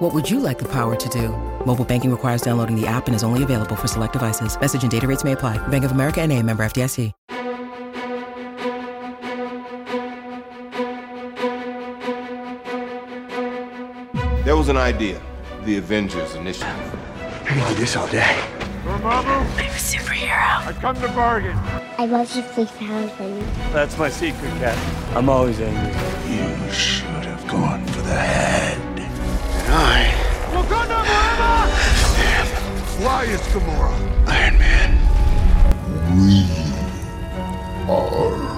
What would you like the power to do? Mobile banking requires downloading the app and is only available for select devices. Message and data rates may apply. Bank of America and a member FDIC. There was an idea, the Avengers Initiative. I can do this all day. I'm a superhero. I come to bargain. I love you 3000. That's my secret, Cap. I'm always angry. You should have gone for the head. I Wakanda forever! Fly is Gamora. Iron Man. We are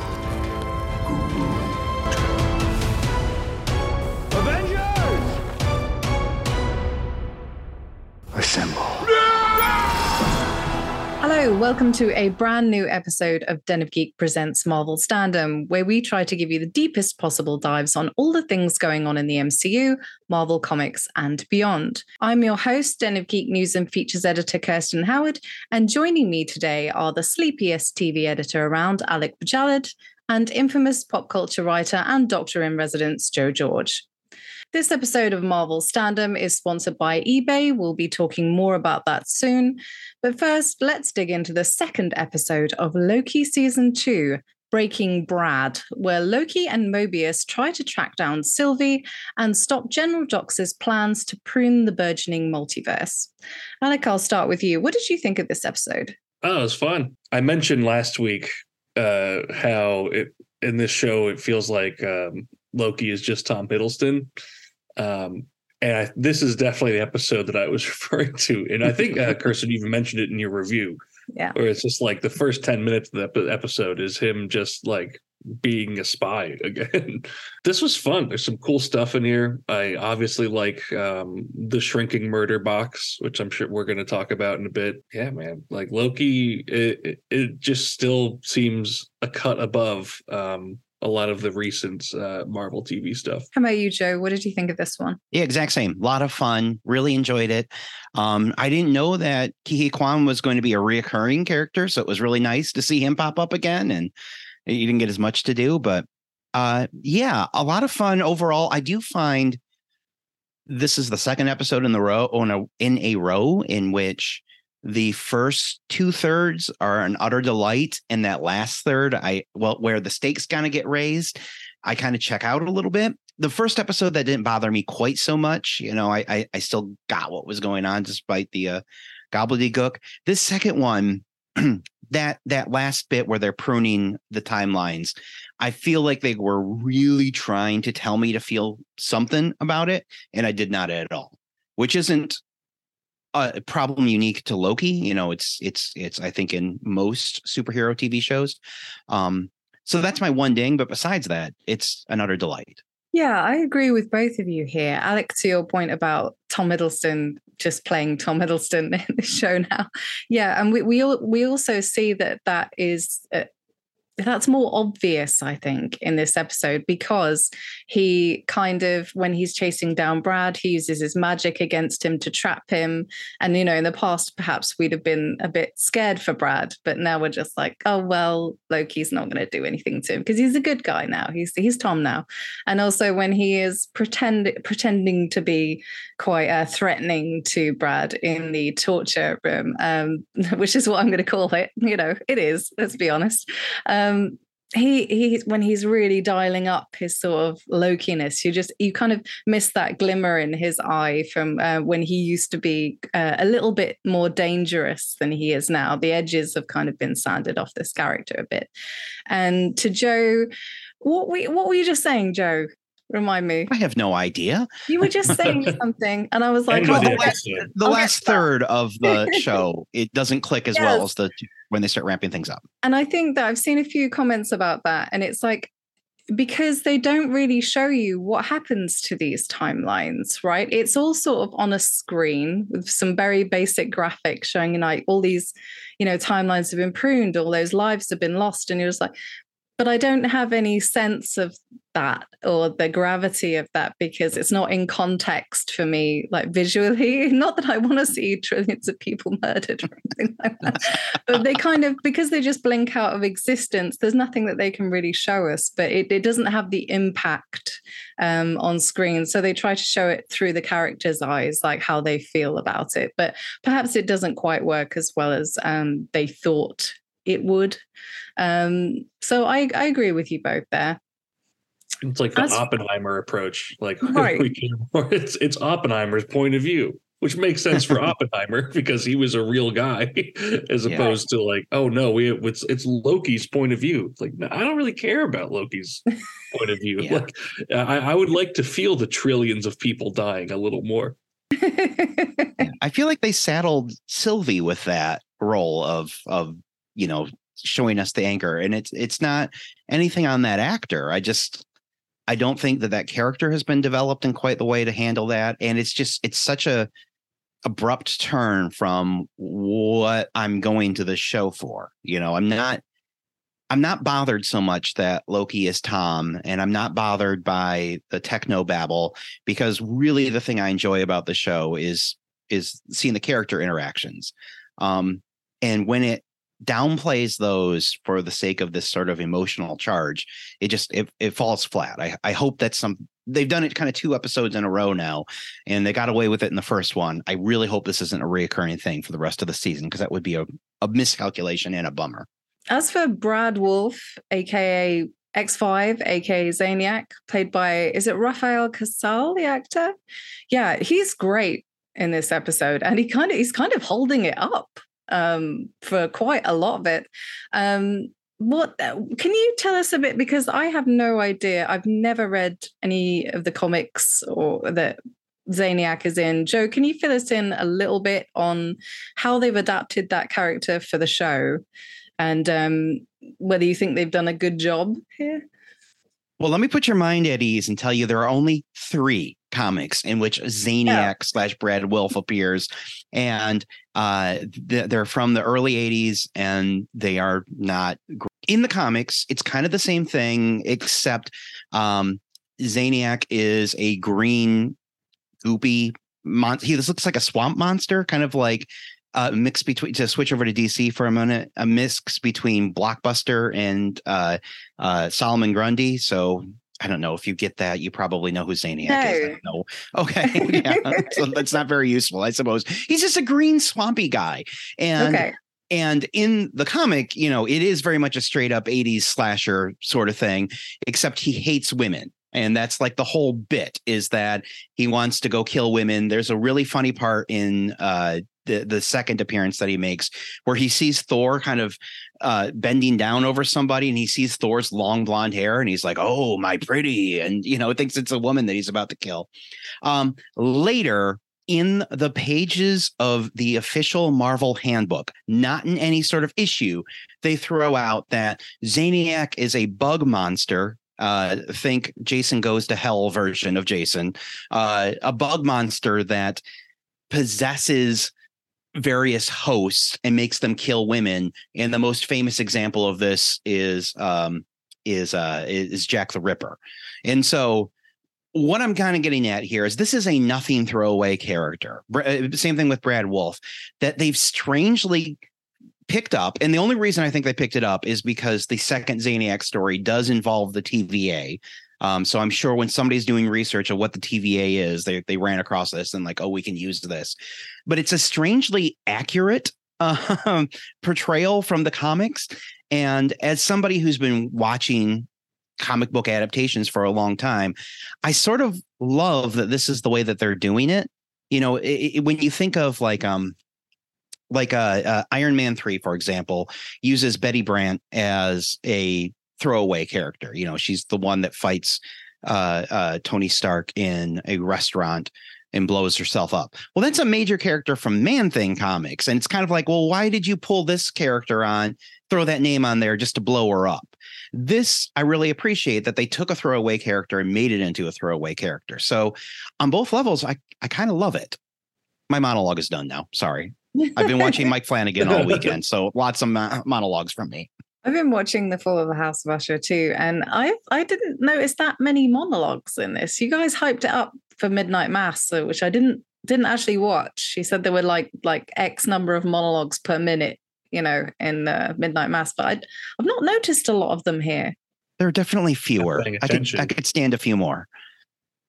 Hello, welcome to a brand new episode of Den of Geek Presents Marvel Standom, where we try to give you the deepest possible dives on all the things going on in the MCU, Marvel Comics, and beyond. I'm your host, Den of Geek News and Features Editor Kirsten Howard, and joining me today are the sleepiest TV editor around, Alec Bojalad, and infamous pop culture writer and doctor in residence, Joe George. This episode of Marvel Standom is sponsored by eBay. We'll be talking more about that soon. But first, let's dig into the second episode of Loki Season 2, Breaking Brad, where Loki and Mobius try to track down Sylvie and stop General Dox's plans to prune the burgeoning multiverse. Alec, I'll start with you. What did you think of this episode? Oh, it was fun. I mentioned last week uh, how it in this show it feels like um, Loki is just Tom Hiddleston, um, and I, this is definitely the episode that I was referring to. And I think uh, Kirsten even mentioned it in your review, Yeah. where it's just like the first ten minutes of the episode is him just like being a spy again. this was fun. There's some cool stuff in here. I obviously like um, the shrinking murder box, which I'm sure we're going to talk about in a bit. Yeah, man. Like Loki, it, it just still seems a cut above um, a lot of the recent uh, Marvel TV stuff. How about you, Joe? What did you think of this one? Yeah, exact same. A lot of fun. Really enjoyed it. Um, I didn't know that Ke Huy Quan was going to be a reoccurring character, so it was really nice to see him pop up again. And he didn't get as much to do, but uh, yeah, a lot of fun overall. I do find this is the second episode in the row on a in a row in which the first two thirds are an utter delight, and that last third, I well, where the stakes kind of get raised, I kind of check out a little bit. The first episode that didn't bother me quite so much, you know, I I, I still got what was going on despite the uh, gobbledygook. This second one, that that last bit where they're pruning the timelines, I feel like they were really trying to tell me to feel something about it, and I did not at all. Which isn't a problem unique to Loki. You know, it's it's it's I think in most superhero TV shows. Um, so that's my one ding. But besides that, it's another delight. Yeah, I agree with both of you here. Alex, to your point about Tom Hiddleston just playing Tom Hiddleston in the show now. Yeah, and we we we also see that that is uh, that's more obvious, I think, in this episode because he kind of, when he's chasing down Brad, he uses his magic against him to trap him. And, you know, in the past, perhaps we'd have been a bit scared for Brad, but now we're just like, oh, well, Loki's not going to do anything to him because he's a good guy now. He's, he's Tom now. And also when he is pretend, pretending to be quite uh, threatening to Brad in the torture room, um, which is what I'm going to call it. You know, it is, let's be honest. Um, he he when he's really dialing up his sort of lokiness you just you kind of miss that glimmer in his eye from uh, when he used to be uh, a little bit more dangerous than he is now. The edges have kind of been sanded off this character a bit. And to joe what we what were you just saying joe remind me I have no idea. you were just saying something and i was like End oh, the wait, episode. The last get to that. third of the show, it doesn't click as well as the when they start ramping things up. And I think that I've seen a few comments about that. And it's like, because they don't really show you what happens to these timelines, right? It's all sort of on a screen with some very basic graphics showing like all these, you know, timelines have been pruned, all those lives have been lost. And you're just like, but I don't have any sense of that or the gravity of that because it's not in context for me, like visually. Not that I want to see trillions of people murdered or anything like that, but they kind of, because they just blink out of existence, there's nothing that they can really show us, but it, it doesn't have the impact um, on screen. So they try to show it through the characters' eyes, like how they feel about it. But perhaps it doesn't quite work as well as um, they thought it would. Um, so I, I agree with you both there. It's like the As, Oppenheimer approach. Like right. it's it's Oppenheimer's point of view, which makes sense for Oppenheimer because he was a real guy, as yeah. opposed to like, oh no, we it's it's Loki's point of view. It's like I don't really care about Loki's point of view. Yeah. Like I, I would like to feel the trillions of people dying a little more. I feel like they saddled Sylvie with that role of of you know showing us the anchor and it's it's not anything on that actor i just i don't think that that character has been developed in quite the way to handle that and it's just it's such a abrupt turn from what i'm going to the show for you know? I'm not i'm not bothered so much that loki is tom and i'm not bothered by the techno babble because really the thing i enjoy about the show is is seeing the character interactions. Um and when it downplays those for the sake of this sort of emotional charge it just it, it falls flat i i hope that some they've done it kind of two episodes in a row now and they got away with it in the first one i really hope this isn't a reoccurring thing for the rest of the season because that would be a, a miscalculation and a bummer as for brad wolf aka X5, aka Zaniac, played by, is it Rafael Casal, the actor? Yeah, he's great in this episode. And he kind of he's kind of holding it up um, for quite a lot of it. Um, what can you tell us a bit? Because I have no idea. I've never read any of the comics or that Zaniac is in. Joe, can you fill us in a little bit on how they've adapted that character for the show and um, whether you think they've done a good job here? Well, let me put your mind at ease and tell you there are only three comics in which Zaniac yeah. slash Brad Wolfe appears, and uh, they're from the early '80s, and they are not in the comics. It's kind of the same thing, except um, Zaniac is a green, goopy monster. He this looks like a swamp monster, kind of like a mix between to switch over to DC for a minute, a mix between Blockbuster and uh, uh, Solomon Grundy. So I don't know if you get that. You probably know who Zaniac no. is. No. Okay. yeah. so that's not very useful, I suppose. He's just a green swampy guy. And okay. And in the comic, you know, it is very much a straight up 80s slasher sort of thing, except he hates women. And that's like the whole bit is that he wants to go kill women. There's a really funny part in uh, the the second appearance that he makes where he sees Thor kind of uh, bending down over somebody and he sees Thor's long blonde hair and he's like, "Oh, my pretty," and you know thinks it's a woman that he's about to kill. Um, later in the pages of the official Marvel handbook, not in any sort of issue, they throw out that Zaniac is a bug monster uh, think Jason goes to hell version of Jason, uh, a bug monster that possesses various hosts and makes them kill women. And the most famous example of this is um, is uh, is Jack the Ripper. And so what I'm kind of getting at here is this is a nothing throwaway character. Uh, same thing with Brad Wolfe that they've strangely picked up. And the only reason I think they picked it up is because the second Zaniac story does involve the TVA. Um, so I'm sure when somebody's doing research of what the TVA is, they they ran across this and like, oh, we can use this. But it's a strangely accurate uh, portrayal from the comics. And as somebody who's been watching comic book adaptations for a long time, I sort of love that this is the way that they're doing it. You know, it, it, when you think of like um like uh, uh, Iron Man 3 for example uses Betty Brant as a throwaway character. You know, she's the one that fights uh, uh, Tony Stark in a restaurant and blows herself up. Well, that's a major character from Man Thing comics. And it's kind of like, well, why did you pull this character on, throw that name on there just to blow her up? This I really appreciate that they took a throwaway character and made it into a throwaway character. So on both levels, I I kind of love it. My monologue is done now. Sorry. I've been watching Mike Flanagan all weekend, so lots of monologues from me. I've been watching The Fall of the House of Usher too, and I I didn't notice that many monologues in this. You guys hyped it up for Midnight Mass, which I didn't didn't actually watch. She said there were like like X number of monologues per minute, you know, in uh, Midnight Mass, but I'd, I've not noticed a lot of them here. There are definitely fewer. I could I could stand a few more.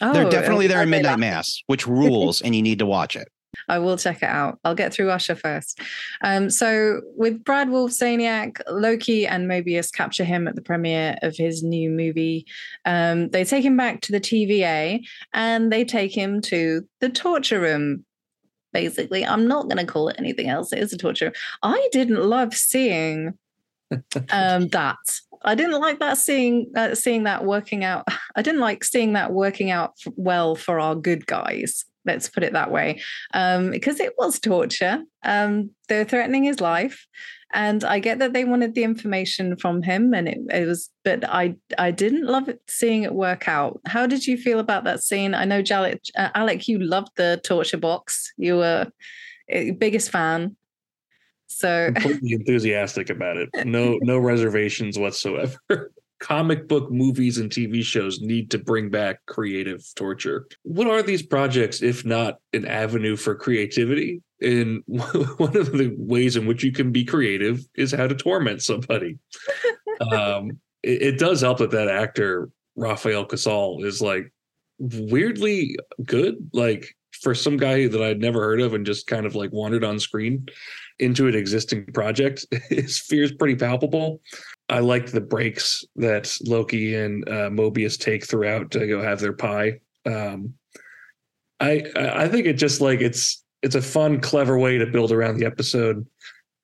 Oh, They're definitely there in Midnight Mass, which rules, and you need to watch it. I will check it out. I'll get through Usher first. Um, so with Brad Wolf, Wolfsaniak, Loki and Mobius capture him at the premiere of his new movie. Um, they take him back to the TVA and they take him to the torture room. Basically, I'm not going to call it anything else. It is a torture. I didn't love seeing um, that. I didn't like that seeing uh, seeing that working out. I didn't like seeing that working out well for our good guys let's put it that way, um, because it was torture. Um, they're threatening his life, and I get that they wanted the information from him, and it, it, was, but I I didn't love it seeing it work out. How did you feel about that scene? I know, uh, Alec, you loved the torture box. You were biggest fan. So completely enthusiastic about it. No, no reservations whatsoever comic book movies and TV shows need to bring back creative torture. What are these projects if not an avenue for creativity? And one of the ways in which you can be creative is how to torment somebody. um, it, it, does help that that actor Rafael Casal is like weirdly good. Like for some guy that I'd never heard of and just kind of like wandered on screen into an existing project, his fear is pretty palpable. I like the breaks that Loki and uh, Mobius take throughout to go have their pie. Um, I I think it just like it's it's a fun, clever way to build around the episode,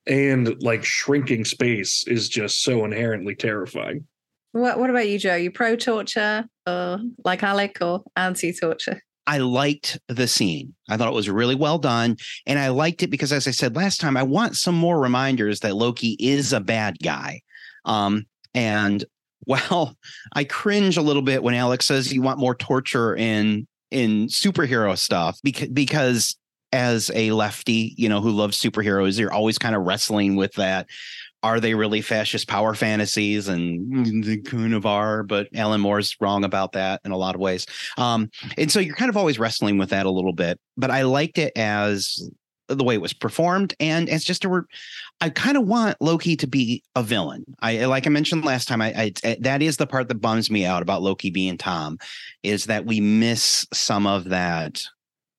and like shrinking space is just so inherently terrifying. What What about you, Joe? You pro torture, or like Alec, or anti torture? I liked the scene. I thought it was really well done. And I liked it because, as I said last time, I want some more reminders that Loki is a bad guy. Um, and well, I cringe a little bit when Alex says you want more torture in in superhero stuff because because as a lefty, you know, who loves superheroes, you're always kind of wrestling with that. Are they really fascist power fantasies? And they kind of are, but Alan Moore's wrong about that in a lot of ways. Um, and so you're kind of always wrestling with that a little bit. But I liked it as the way it was performed and it's just a word. I kind of want loki to be a villain i like i mentioned last time I, I, that is the part that bums me out about loki being tom is that we miss some of that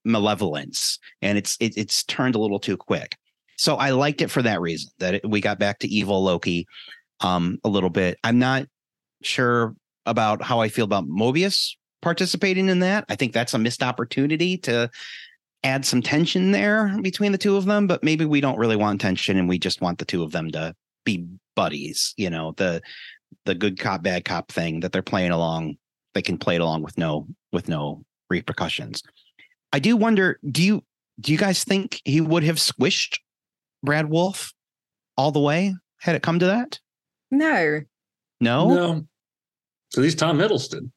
malevolence and it's it, it's turned a little too quick so i liked it for that reason that it, we got back to evil loki um a little bit i'm not sure about how i feel about mobius participating in that i think that's a missed opportunity to add some tension there between the two of them, but maybe we don't really want tension and we just want the two of them to be buddies, you know, the the good cop bad cop thing that they're playing along, they can play it along with no with no repercussions. I do wonder, do you do you guys think he would have squished Brad Wolf all the way had it come to that? No. No. No. So he's Tom Hiddleston.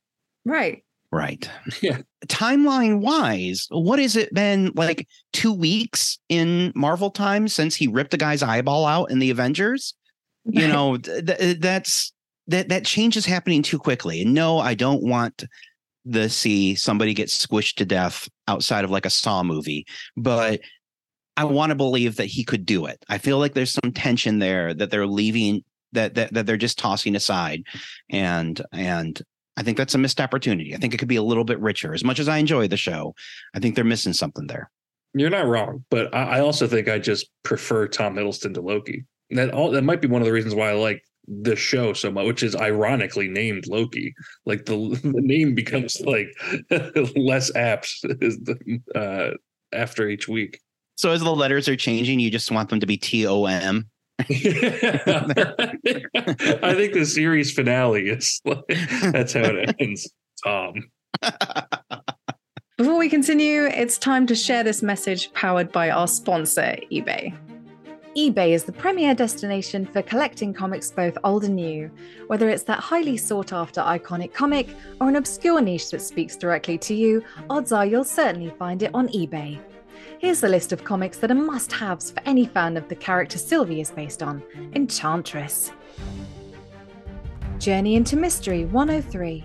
Right. Right. Yeah. Timeline wise, what has it been like two weeks in Marvel time since he ripped a guy's eyeball out in the Avengers? You know, th- that's that that change is happening too quickly. And no, I don't want to see somebody get squished to death outside of like a Saw movie, but I want to believe that he could do it. I feel like there's some tension there that they're leaving that that, that they're just tossing aside and and I think that's a missed opportunity. I think it could be a little bit richer. As much as I enjoy the show, I think they're missing something there. You're not wrong, but I also think I just prefer Tom Hiddleston to Loki. That all that might be one of the reasons why I like the show so much, which is ironically named Loki. Like the, the name becomes like less apt uh, after each week. So as the letters are changing, you just want them to be T O M I think the series finale is like, that's how it ends. Tom. Before we continue, it's time to share this message powered by our sponsor, eBay. eBay is the premier destination for collecting comics both old and new. Whether it's that highly sought after iconic comic or an obscure niche that speaks directly to you, odds are you'll certainly find it on eBay. Here's a list of comics that are must haves for any fan of the character Sylvie is based on Enchantress. Journey into Mystery 103.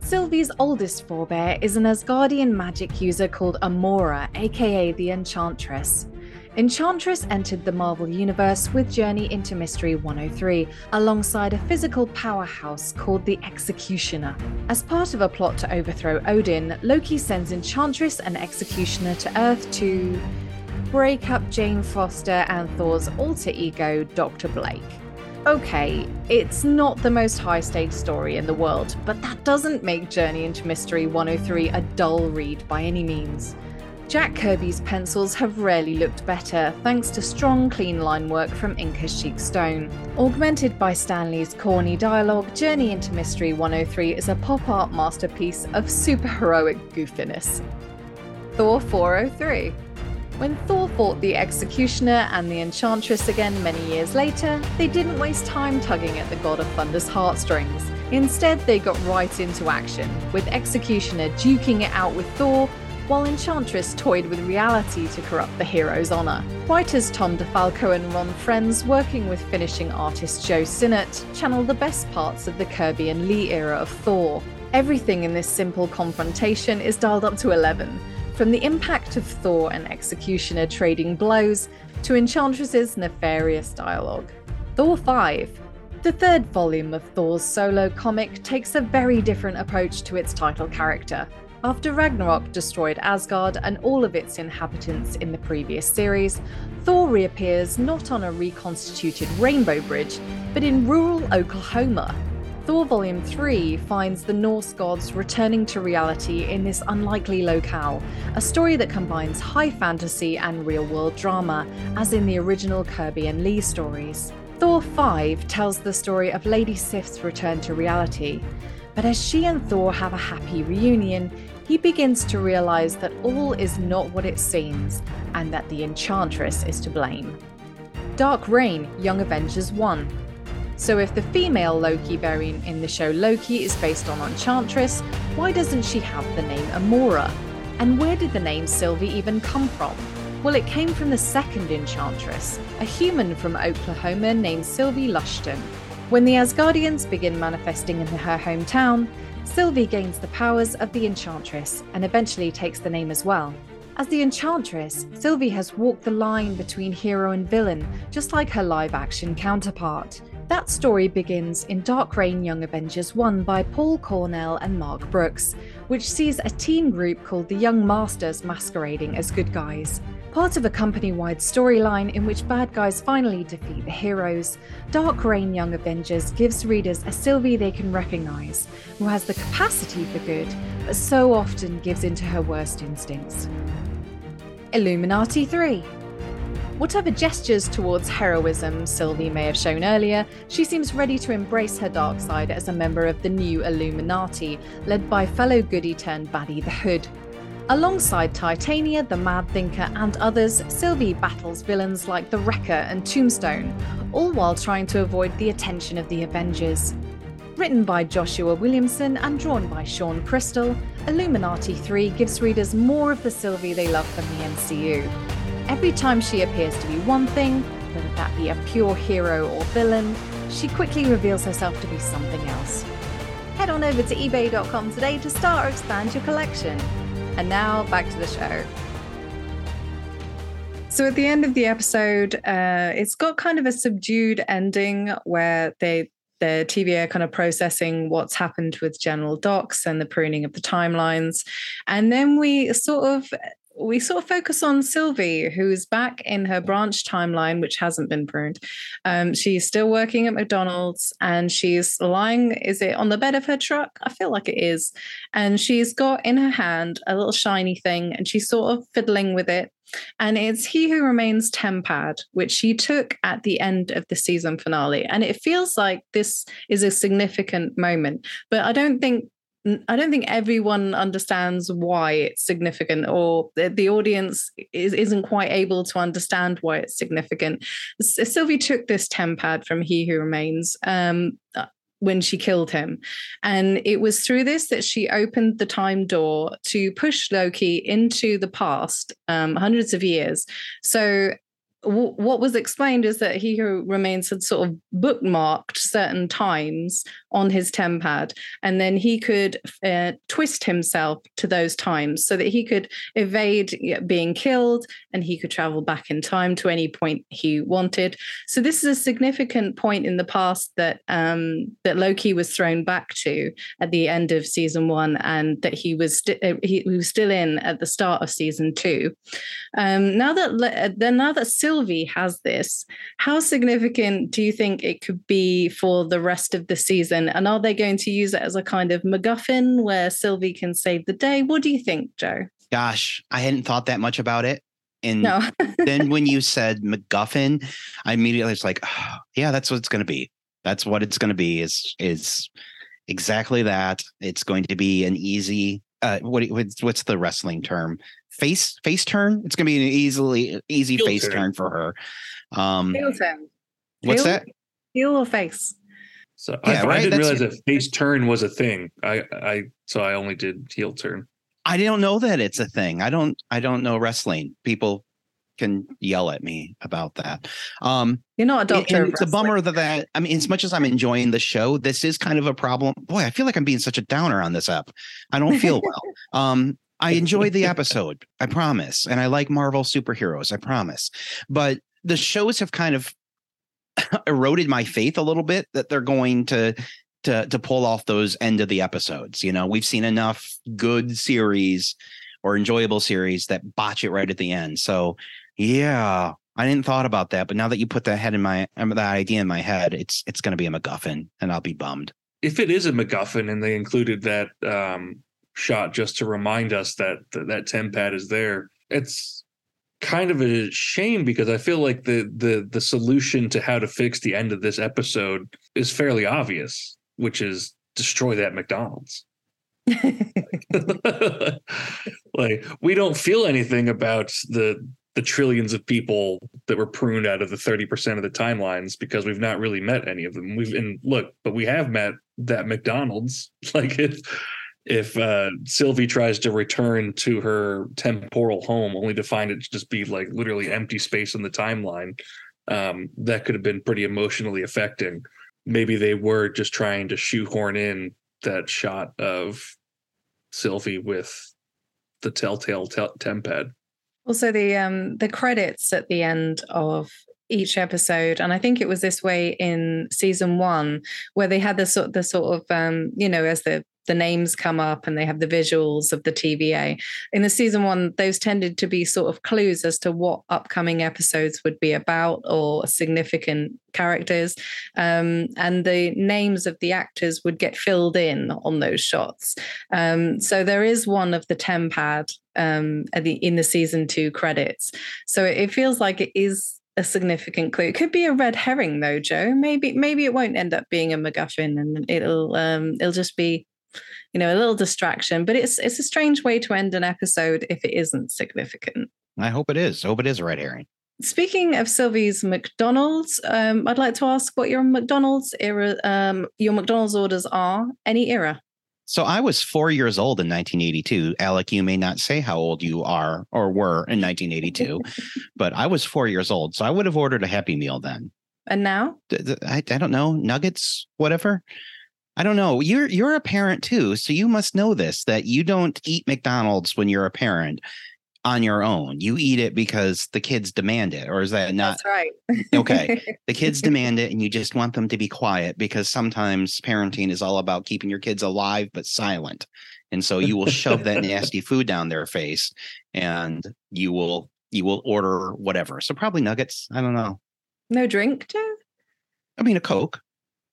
Sylvie's oldest forebear is an Asgardian magic user called Amora, aka the Enchantress. Enchantress entered the Marvel Universe with Journey into Mystery 103 alongside a physical powerhouse called the Executioner. As part of a plot to overthrow Odin, Loki sends Enchantress and Executioner to Earth to break up Jane Foster and Thor's alter ego, Dr. Blake. Okay, it's not the most high stakes story in the world, but that doesn't make Journey into Mystery 103 a dull read by any means. Jack Kirby's pencils have rarely looked better thanks to strong, clean line work from Ink-as-Chic Stone. Augmented by Stan Lee's corny dialogue, Journey into Mystery 103 is a pop art masterpiece of superheroic goofiness. Thor 403 when Thor fought the Executioner and the Enchantress again many years later, they didn't waste time tugging at the God of Thunder's heartstrings. Instead, they got right into action, with Executioner duking it out with Thor while Enchantress toyed with reality to corrupt the hero's honour. Writers Tom DeFalco and Ron Frenz, working with finishing artist Joe Sinnott, channel the best parts of the Kirby and Lee era of Thor. Everything in this simple confrontation is dialed up to 11, from the impact of Thor and Executioner trading blows to Enchantress's nefarious dialogue. Thor 5 the third volume of Thor's solo comic takes a very different approach to its title character. After Ragnarok destroyed Asgard and all of its inhabitants in the previous series, Thor reappears not on a reconstituted Rainbow Bridge, but in rural Oklahoma. Thor Volume 3 finds the Norse gods returning to reality in this unlikely locale, a story that combines high fantasy and real world drama, as in the original Kirby and Lee stories. Thor 5 tells the story of Lady Sif's return to reality, but as she and Thor have a happy reunion, he begins to realize that all is not what it seems and that the Enchantress is to blame. Dark Reign Young Avengers 1. So, if the female Loki variant in the show Loki is based on Enchantress, why doesn't she have the name Amora? And where did the name Sylvie even come from? Well, it came from the second Enchantress, a human from Oklahoma named Sylvie Lushton. When the Asgardians begin manifesting in her hometown, Sylvie gains the powers of the Enchantress and eventually takes the name as well. As the Enchantress, Sylvie has walked the line between hero and villain, just like her live action counterpart. That story begins in Dark Reign Young Avengers 1 by Paul Cornell and Mark Brooks, which sees a teen group called the Young Masters masquerading as good guys. Part of a company wide storyline in which bad guys finally defeat the heroes, Dark Reign Young Avengers gives readers a Sylvie they can recognise, who has the capacity for good, but so often gives into her worst instincts. Illuminati 3 Whatever gestures towards heroism Sylvie may have shown earlier, she seems ready to embrace her dark side as a member of the new Illuminati, led by fellow goody turned baddie the Hood. Alongside Titania, the Mad Thinker, and others, Sylvie battles villains like the Wrecker and Tombstone, all while trying to avoid the attention of the Avengers. Written by Joshua Williamson and drawn by Shawn Crystal, Illuminati 3 gives readers more of the Sylvie they love from the MCU. Every time she appears to be one thing, whether that be a pure hero or villain, she quickly reveals herself to be something else. Head on over to ebay.com today to start or expand your collection. And now back to the show. So at the end of the episode, uh, it's got kind of a subdued ending where they the TVA are kind of processing what's happened with General Dox and the pruning of the timelines. And then we sort of we sort of focus on Sylvie, who's back in her branch timeline, which hasn't been pruned. Um, she's still working at McDonald's and she's lying, is it on the bed of her truck? I feel like it is. And she's got in her hand a little shiny thing and she's sort of fiddling with it. And it's He Who Remains Tempad, which she took at the end of the season finale. And it feels like this is a significant moment, but I don't think I don't think everyone understands why it's significant, or the, audience is, isn't quite able to understand why it's significant. Sylvie took this tempad from He Who Remains. Um, when she killed him. And it was through this that she opened the time door to push Loki into the past, um, hundreds of years. So what was explained is that he who remains had sort of bookmarked certain times on his tempad and then he could uh, twist himself to those times so that he could evade being killed and he could travel back in time to any point he wanted. So this is a significant point in the past that um, that loki was thrown back to at the end of season one and that he was st- uh, he, was still in at the start of season two. Um, now that then now that Sylvie has this, how significant do you think it could be for the rest of the season? And are they going to use it as a kind of MacGuffin where Sylvie can save the day? What do you think, Joe? Gosh, I hadn't thought that much about it. And no. then when you said MacGuffin, I immediately was like, oh, yeah, that's what it's going to be. That's what it's going to be. Is is exactly that. It's going to be an easy. Uh, what what's the wrestling term? face face turn. It's gonna be an easily easy Heel face turn. turn. for her. Um, Heel turn. What's Heel? that? Heel or face? So yeah, I, right? I didn't That's, realize that face turn was a thing. I I so I only did heel turn. I don't know that it's a thing. I don't I don't know wrestling. People can yell at me about that. Um, You're not a doctor. It's a bummer that, that I mean, as much as I'm enjoying the show, this is kind of a problem. Boy, I feel like I'm being such a downer on this app. I don't feel well. Um, I enjoyed the episode, I promise. And I like Marvel superheroes, I promise. But the shows have kind of eroded my faith a little bit that they're going to to to pull off those end of the episodes. You know, we've seen enough good series or enjoyable series that botch it right at the end. So yeah, I didn't thought about that, but now that you put that head in my um, that idea in my head, it's it's going to be a MacGuffin, and I'll be bummed. If it is a MacGuffin, and they included that um, shot just to remind us that that, that tempad is there. It's kind of a shame because I feel like the the the solution to how to fix the end of this episode is fairly obvious, which is destroy that McDonald's. like we don't feel anything about the the trillions of people that were pruned out of the 30% of the timelines because we've not really met any of them. We've and look, but we have met that McDonald's. Like if if uh, Sylvie tries to return to her temporal home only to find it just be like literally empty space in the timeline, um, that could have been pretty emotionally affecting. Maybe they were just trying to shoehorn in that shot of Sylvie with the telltale te- tempad. Also, the um, the credits at the end of each episode and i think it was this way in season one where they had the sort the sort of um you know as the the names come up and they have the visuals of the TVA. In the season one, those tended to be sort of clues as to what upcoming episodes would be about or significant characters. Um, and the names of the actors would get filled in on those shots. Um, so there is one of the Tempad um, at the, in the season two credits. So it feels like it is a significant clue. It could be a red herring though, Joe. Maybe maybe it won't end up being a MacGuffin and it'll um it'll just be you know, a little distraction. But it's it's a strange way to end an episode if it isn't significant. I hope it is. I hope it is a red herring. Speaking of Sylvie's McDonald's, um, I'd like to ask what your McDonald's era, um, your McDonald's orders are. Any era? So I was four years old in 1982. Alec, you may not say how old you are or were in 1982, but I was four years old. So I would have ordered a Happy Meal then. And now? I, I don't know. Nuggets, whatever. I don't know. You're you're a parent too, so you must know this that you don't eat McDonald's when you're a parent on your own. You eat it because the kids demand it, or is that not? That's right. okay, the kids demand it, and you just want them to be quiet because sometimes parenting is all about keeping your kids alive but silent, and so you will shove that nasty food down their face, and you will you will order whatever. So probably nuggets. I don't know. No drink, too. I mean, a Coke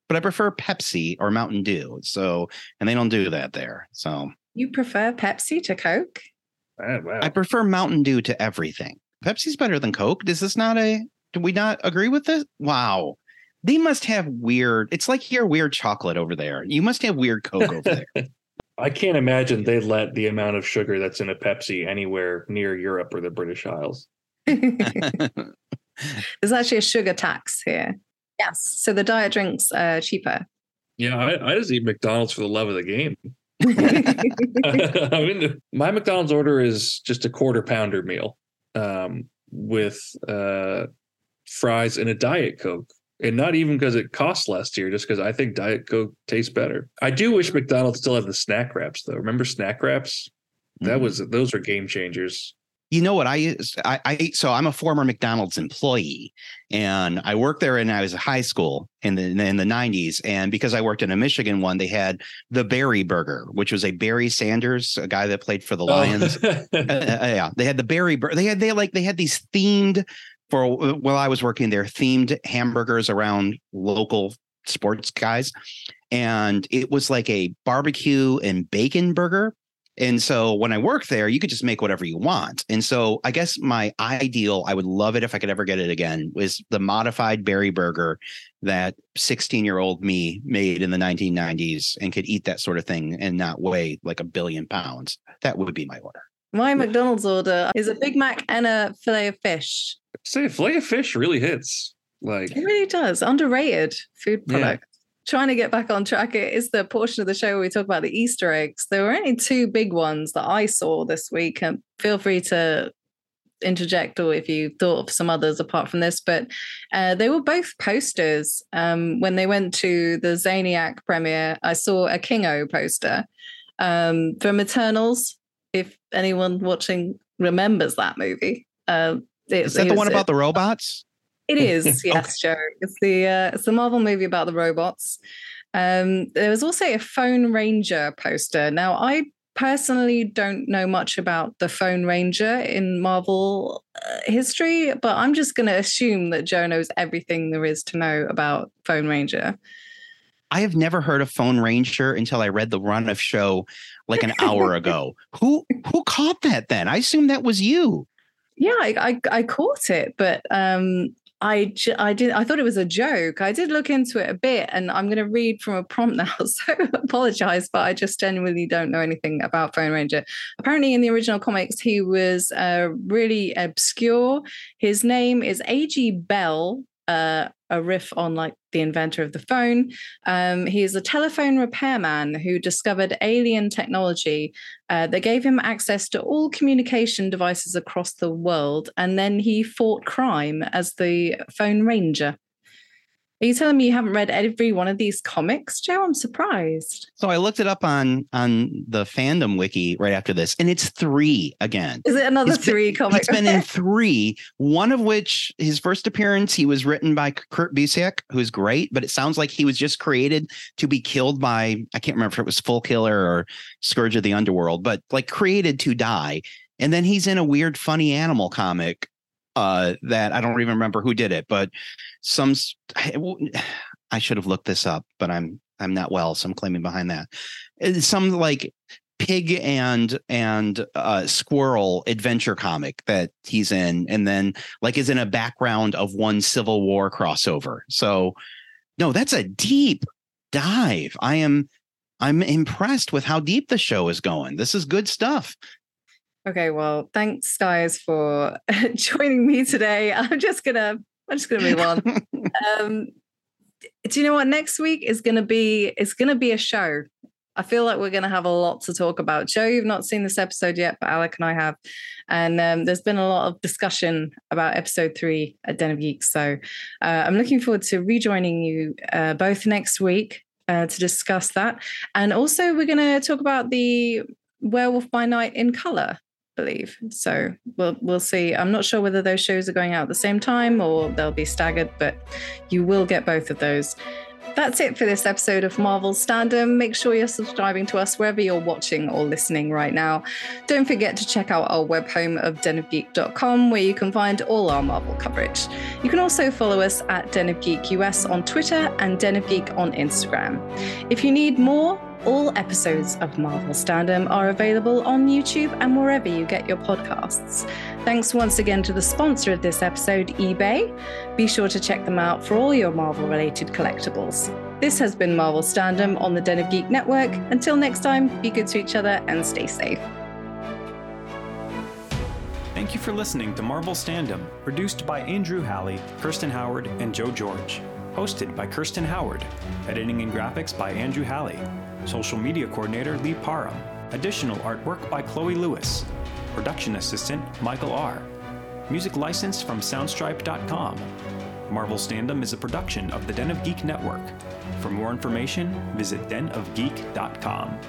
but I prefer Pepsi or Mountain Dew. So, and they don't do that there. So, you prefer Pepsi to Coke? Oh, wow. I prefer Mountain Dew to everything. Pepsi's better than Coke. Is this not a? Do we not agree with this? Wow. They must have weird. It's like your weird chocolate over there. You must have weird Coke over there. I can't imagine they let the amount of sugar that's in a Pepsi anywhere near Europe or the British Isles. There's actually a sugar tax here. Yes. So the diet drinks are cheaper. Yeah, I, I just eat McDonald's for the love of the game. I mean, my McDonald's order is just a quarter pounder meal um, with uh, fries and a Diet Coke. And not even because it costs less here, just because I think Diet Coke tastes better. I do wish McDonald's still had the snack wraps, though. Remember snack wraps? That was those are game changers you know what I, I I so I'm a former McDonald's employee and I worked there and I was in high school in the in the 90s and because I worked in a Michigan one they had the Barry Burger which was a Barry Sanders a guy that played for the Lions oh. uh, uh, yeah they had the Barry they had they like they had these themed for while I was working there themed hamburgers around local sports guys and it was like a barbecue and bacon burger and so when I worked there, you could just make whatever you want. And so I guess my ideal, I would love it if I could ever get it again, was the modified Barry Burger that 16 year old me made in the 1990s and could eat that sort of thing and not weigh like a billion pounds. That would be my order. My McDonald's order is a Big Mac and a filet of fish. Say, filet of fish really hits. Like it really does. Underrated food product trying to get back on track, it is the portion of the show where we talk about the Easter eggs. There were only two big ones that I saw this week, and feel free to interject or if you thought of some others apart from this, but uh, they were both posters. Um, when they went to the Zaniac premiere, I saw a Kingo poster um, from Eternals. If anyone watching remembers that movie, uh, it, is that the one about the robots? It is, yes, Joe. It's the uh, it's the Marvel movie about the robots. Um, there was also a Phone Ranger poster. Now, I personally don't know much about the Phone Ranger in Marvel uh, history, but I'm just going to assume that Joe knows everything there is to know about Phone Ranger. I have never heard of Phone Ranger until I read the run of show like an hour ago. who who caught that then? I assume that was you. Yeah, I, I, I caught it, but um, I, I did I thought it was a joke. I did look into it a bit, and I'm going to read from a prompt now. So apologize, but I just genuinely don't know anything about Phone Ranger. Apparently, in the original comics, he was uh, really obscure. His name is A.G. Bell, uh, a riff on like the inventor of the phone. Um, he is a telephone repairman who discovered alien technology uh, that gave him access to all communication devices across the world. And then he fought crime as the phone ranger. Are you telling me you haven't read every one of these comics, Joe? I'm surprised. So I looked it up on on the fandom wiki right after this, and it's three again. Is it another it's three been, It's been in three. One of which his first appearance, he was written by Kurt Busiek, who's great, but it sounds like he was just created to be killed by I can't remember if it was Full Killer or Scourge of the Underworld, but like created to die. And then he's in a weird, funny animal comic uh, that I don't even remember who did it, but some I should have looked this up, but I'm I'm not well, so I'm claiming behind that. Some like pig and and uh, squirrel adventure comic that he's in, and then like is in a background of one Civil War crossover. So no, that's a deep dive. I am I'm impressed with how deep the show is going. This is good stuff. Okay, well, thanks guys for joining me today. I'm just gonna I'm just gonna move on. um, do you know what? Next week is gonna be it's gonna be a show. I feel like we're going to have a lot to talk about. Joe, you've not seen this episode yet, but Alec and I have. And um, there's been a lot of discussion about episode three at Den of Geeks. So uh, I'm looking forward to rejoining you uh, both next week uh, to discuss that. And also, we're going to talk about the Werewolf by Night in color believe. So we'll we'll see. I'm not sure whether those shows are going out at the same time or they'll be staggered, but you will get both of those. That's it for this episode of Marvel Standom. Make sure you're subscribing to us wherever you're watching or listening right now. Don't forget to check out our web home of denofgeek.com where you can find all our Marvel coverage. You can also follow us at Den of Geek US on Twitter and Den of Geek on Instagram. If you need more, all episodes of Marvel Standom are available on YouTube and wherever you get your podcasts. Thanks once again to the sponsor of this episode, eBay. Be sure to check them out for all your Marvel related collectibles. This has been Marvel Standom on the Den of Geek Network. Until next time, be good to each other and stay safe. Thank you for listening to Marvel Standom, produced by Andrew Halley, Kirsten Howard, and Joe George. Hosted by Kirsten Howard. Editing and graphics by Andrew Halley. Social media coordinator Lee Parham. Additional artwork by Chloe Lewis. Production assistant Michael R. Music licensed from Soundstripe.com. Marvel Standom is a production of the Den of Geek Network. For more information, visit denofgeek.com.